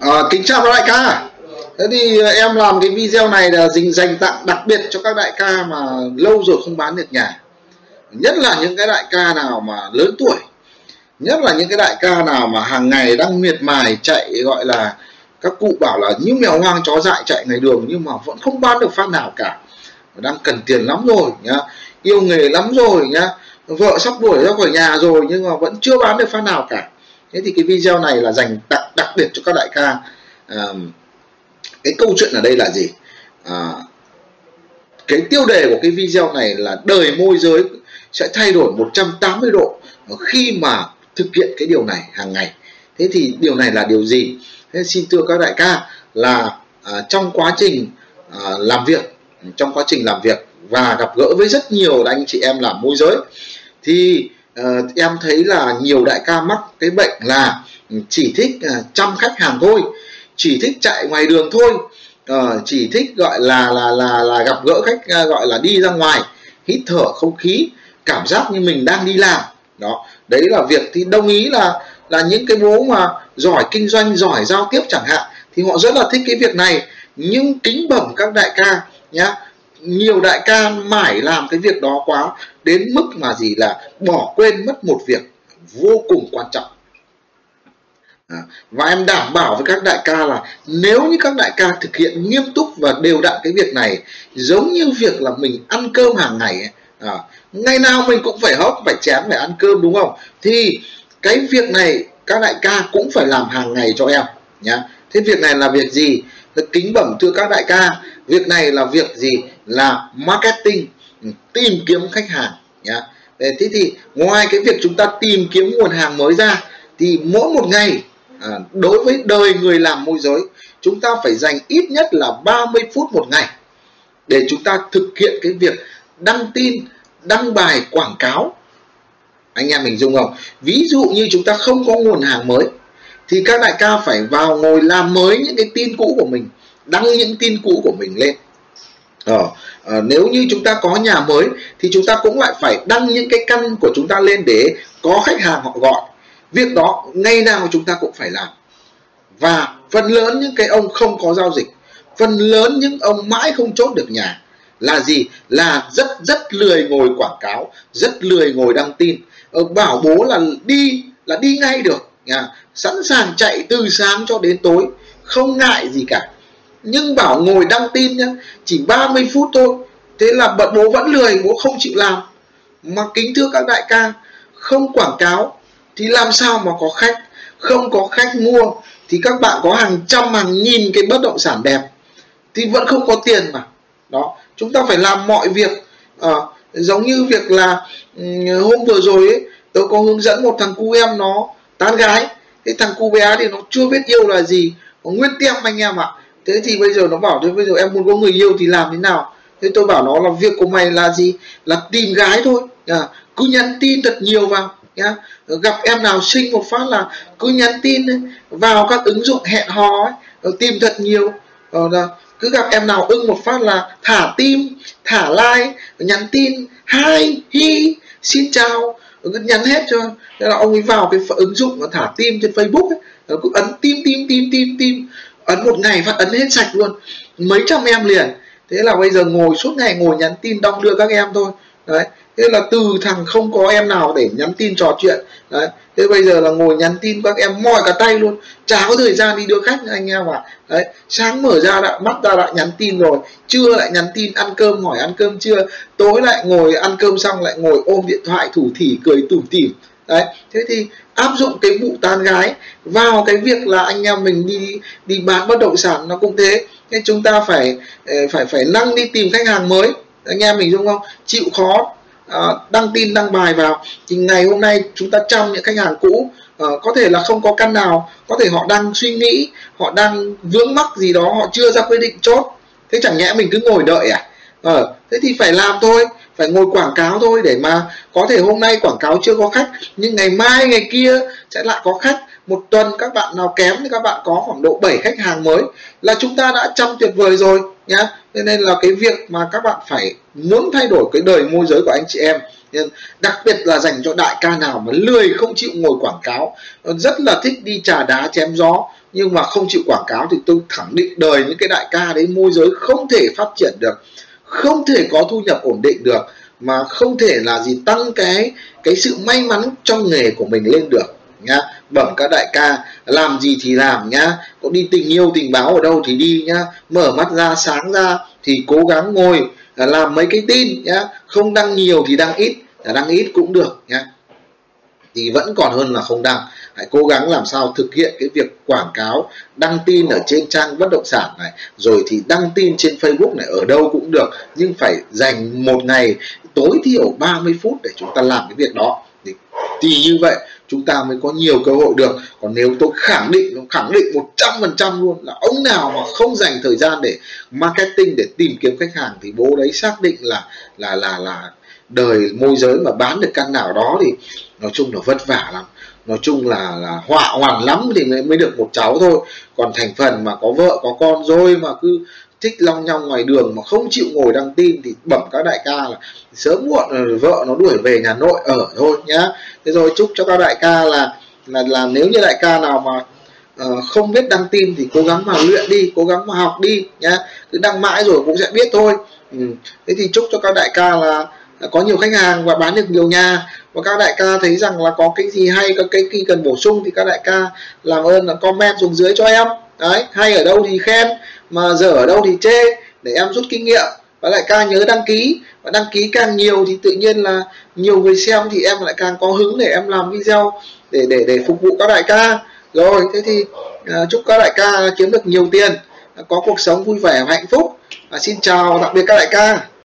À, kính chào các đại ca. Thế thì ờ, em làm cái video này là dành dành tặng đặc biệt cho các đại ca mà lâu rồi không bán được nhà. Nhất là những cái đại ca nào mà lớn tuổi. Nhất là những cái đại ca nào mà hàng ngày đang miệt mài chạy gọi là Các cụ bảo là như mèo hoang chó dại chạy ngày đường nhưng mà vẫn không bán được phát nào cả. Đang cần tiền lắm rồi nhá. Yêu nghề lắm rồi nhá. Vợ sắp đuổi ra khỏi nhà rồi nhưng mà vẫn chưa bán được phát nào cả thế thì cái video này là dành đặc đặc biệt cho các đại ca. À, cái câu chuyện ở đây là gì? À, cái tiêu đề của cái video này là đời môi giới sẽ thay đổi 180 độ khi mà thực hiện cái điều này hàng ngày. Thế thì điều này là điều gì? Thế xin thưa các đại ca là à, trong quá trình à, làm việc trong quá trình làm việc và gặp gỡ với rất nhiều anh chị em làm môi giới thì uh, em thấy là nhiều đại ca mắc cái bệnh là chỉ thích uh, chăm khách hàng thôi chỉ thích chạy ngoài đường thôi uh, chỉ thích gọi là là là là gặp gỡ khách uh, gọi là đi ra ngoài hít thở không khí cảm giác như mình đang đi làm. Đó đấy là việc thì đồng ý là là những cái bố mà giỏi kinh doanh giỏi giao tiếp chẳng hạn thì họ rất là thích cái việc này. Nhưng kính bẩm các đại ca nhá nhiều đại ca mãi làm cái việc đó quá đến mức mà gì là bỏ quên mất một việc vô cùng quan trọng. À, và em đảm bảo với các đại ca là nếu như các đại ca thực hiện nghiêm túc và đều đặn cái việc này giống như việc là mình ăn cơm hàng ngày ấy, à, ngày nào mình cũng phải hốc phải chém phải ăn cơm đúng không? Thì cái việc này các đại ca cũng phải làm hàng ngày cho em nhá. Thế việc này là việc gì? Kính bẩm thưa các đại ca việc này là việc gì? Là marketing ừ, tìm kiếm khách hàng nhá. Thế thì ngoài cái việc chúng ta tìm kiếm nguồn hàng mới ra thì mỗi một ngày à, đối với đời người làm môi giới chúng ta phải dành ít nhất là 30 phút một ngày để chúng ta thực hiện cái việc đăng tin đăng bài quảng cáo. Anh em mình dùng không? Ví dụ như chúng ta không có nguồn hàng mới thì các đại ca phải vào ngồi làm mới những cái tin cũ của mình đăng những tin cũ của mình lên. Ờ, à, nếu như chúng ta có nhà mới thì chúng ta cũng lại phải đăng những cái căn của chúng ta lên để có khách hàng họ gọi. Việc đó ngày nào chúng ta cũng phải làm. Và phần lớn những cái ông không có giao dịch phần lớn những ông mãi không chốt được nhà là gì? Là rất rất lười ngồi quảng cáo rất lười ngồi đăng tin. Ờ, bảo bố là đi là đi ngay được nhà sẵn sàng chạy từ sáng cho đến tối không ngại gì cả nhưng bảo ngồi đăng tin nhá chỉ 30 phút thôi. Thế là bận bố vẫn lười bố không chịu làm. Mà kính thưa các đại ca không quảng cáo thì làm sao mà có khách? Không có khách mua thì các bạn có hàng trăm hàng nghìn cái bất động sản đẹp thì vẫn không có tiền mà. Đó chúng ta phải làm mọi việc. À, giống như việc là ừ, hôm vừa rồi ấy, tôi có hướng dẫn một thằng cu em nó tán gái. Cái thằng cu bé thì nó chưa biết yêu là gì. Nó nguyên tem anh em ạ thế thì bây giờ nó bảo thế bây giờ em muốn có người yêu thì làm thế nào? Thế tôi bảo nó là việc của mày là gì? Là tìm gái thôi à, cứ nhắn tin thật nhiều vào nhá. Gặp em nào xinh một phát là cứ nhắn tin vào các ứng dụng hẹn hò ấy, ờ, tìm thật nhiều. Rồi là cứ gặp em nào ưng một phát là thả tim thả like nhắn tin hi hi xin chào. Ờ, cứ nhắn hết cho. Thế là ông ấy vào cái ứng dụng và thả tim trên facebook ấy, cứ ấn tim tim tim tim tim ấn một ngày phát ấn hết sạch luôn. Mấy trăm em liền. Thế là bây giờ ngồi suốt ngày ngồi nhắn tin đong đưa các em thôi. Đấy. Thế là từ thằng không có em nào để nhắn tin trò chuyện. Đấy. Thế bây giờ là ngồi nhắn tin các em mỏi cả tay luôn. Chả có thời gian đi đưa khách anh em ạ. À. đấy. Sáng mở ra đã, mắt ra lại nhắn tin rồi. Trưa lại nhắn tin ăn cơm, hỏi ăn cơm chưa. Tối lại ngồi ăn cơm xong lại ngồi ôm điện thoại thủ thỉ, cười tủm tỉm đấy, thế thì áp dụng cái vụ tán gái vào cái việc là anh em mình đi đi bán bất động sản nó cũng thế. Nên chúng ta phải ờ, phải phải năng đi tìm khách hàng mới. Anh em mình đúng không? Chịu khó ờ, đăng tin, đăng bài vào. Thì ngày hôm nay chúng ta chăm những khách hàng cũ ờ, có thể là không có căn nào. Có thể họ đang suy nghĩ, họ đang vướng mắc gì đó, họ chưa ra quyết định chốt. Thế chẳng nhẽ mình cứ ngồi đợi à? Ờ thế thì phải làm thôi phải ngồi quảng cáo thôi để mà có thể hôm nay quảng cáo chưa có khách, nhưng ngày mai, ngày kia sẽ lại có khách. Một tuần các bạn nào kém thì các bạn có khoảng độ 7 khách hàng mới là chúng ta đã chăm tuyệt vời rồi, nhá. Nên là cái việc mà các bạn phải muốn thay đổi cái đời môi giới của anh chị em đặc biệt là dành cho đại ca nào mà lười không chịu ngồi quảng cáo, rất là thích đi trà đá, chém gió, nhưng mà không chịu quảng cáo thì tôi khẳng định đời những cái đại ca đấy môi giới không thể phát triển được không thể có thu nhập ổn định được, mà không thể là gì tăng cái cái sự may mắn trong nghề của mình lên được, nhá. Bẩm các đại ca, làm gì thì làm, nhá. Có đi tình yêu, tình báo ở đâu thì đi, nhá. Mở mắt ra, sáng ra thì cố gắng ngồi à, làm mấy cái tin, nhá. Không đăng nhiều thì đăng ít à, đăng ít cũng được, nhá thì vẫn còn hơn là không đăng. Hãy cố gắng làm sao thực hiện cái việc quảng cáo đăng tin ở trên trang bất động sản này rồi thì đăng tin trên Facebook này ở đâu cũng được nhưng phải dành một ngày tối thiểu 30 phút để chúng ta làm cái việc đó. Thì, thì như vậy chúng ta mới có nhiều cơ hội được. Còn nếu tôi khẳng định khẳng định một trăm phần trăm luôn là ông nào mà không dành thời gian để marketing để tìm kiếm khách hàng thì bố đấy xác định là là là là đời môi giới mà bán được căn nào đó thì nói chung là vất vả lắm. Nói chung là là họa hoàn lắm thì mới, mới được một cháu thôi. Còn thành phần mà có vợ có con rồi mà cứ thích long nhong ngoài đường mà không chịu ngồi đăng tin thì bẩm các đại ca là sớm muộn vợ nó đuổi về nhà nội ở thôi nhá. Thế rồi chúc cho các đại ca là là là nếu như đại ca nào mà uh, không biết đăng tin thì cố gắng mà luyện đi cố gắng mà học đi nhá. Cứ đăng mãi rồi cũng sẽ biết thôi. Ừ. thế thì chúc cho các đại ca là có nhiều khách hàng và bán được nhiều nhà. Và các đại ca thấy rằng là có cái gì hay có cái gì cần bổ sung thì các đại ca làm ơn là comment xuống dưới cho em. Đấy hay ở đâu thì khen mà dở ở đâu thì chê để em rút kinh nghiệm. Và đại ca nhớ đăng ký. Và đăng ký càng nhiều thì tự nhiên là nhiều người xem thì em lại càng có hứng để em làm video để để để phục vụ các đại ca. Rồi thế thì uh, chúc các đại ca kiếm được nhiều tiền có cuộc sống vui vẻ hạnh phúc. Và xin chào tạm biệt các đại ca.